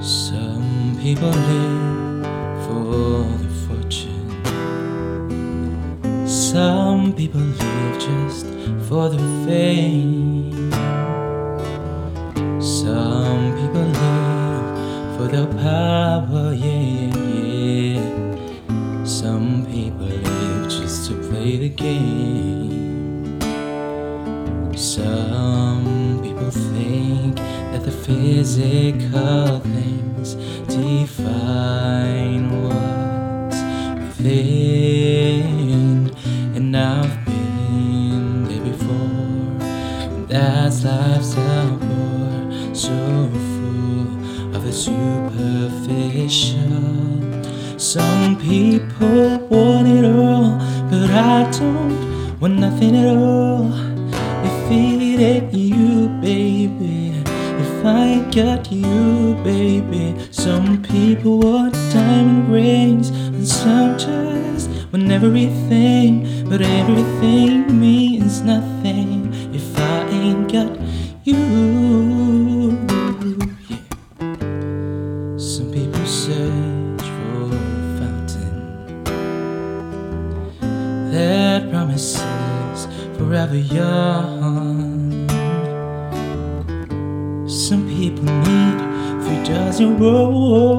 Some people live for the fortune. Some people live just for the fame. Some people live for the power, yeah, yeah, yeah. Some people live just to play the game. Some people think that the physical things define what's within. And I've been there before. That's life's outpour, so full of the superficial. Some people want it all, but I don't want nothing at all. Ain't you, baby, if I got you, baby. Some people want diamond rings, and some just want everything, but everything means nothing if I ain't got you. Yeah. Some people search for a fountain that promises forever young. Some people need three dozen roses,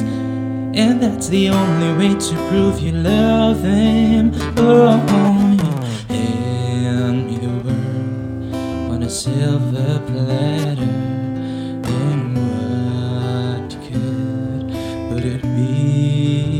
and that's the only way to prove you love them. Oh, hand me the world on a silver platter, and what good would it be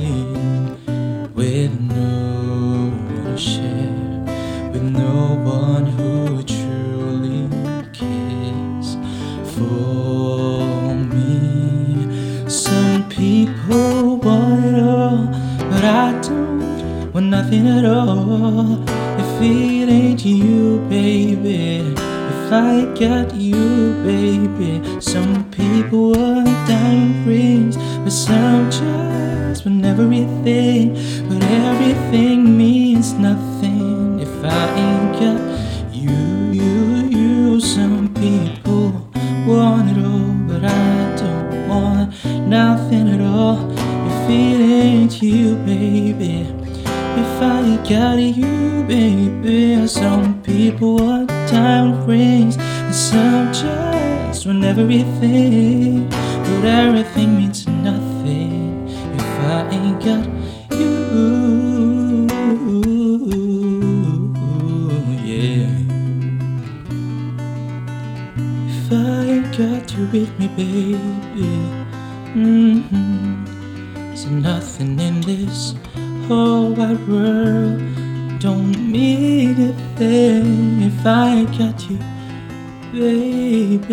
people want it all, but I don't want nothing at all. If it ain't you, baby. If I got you, baby, some people want diamond rings, but some just want everything. But everything means nothing nothing at all. If it ain't you, baby. If I ain't got you, baby, some people want diamond rings, and some just want everything. But everything means nothing if I ain't got you. Yeah. If I ain't got you with me, baby. Mm-hmm. Nothing in this whole wide world don't mean a thing if I got you, baby.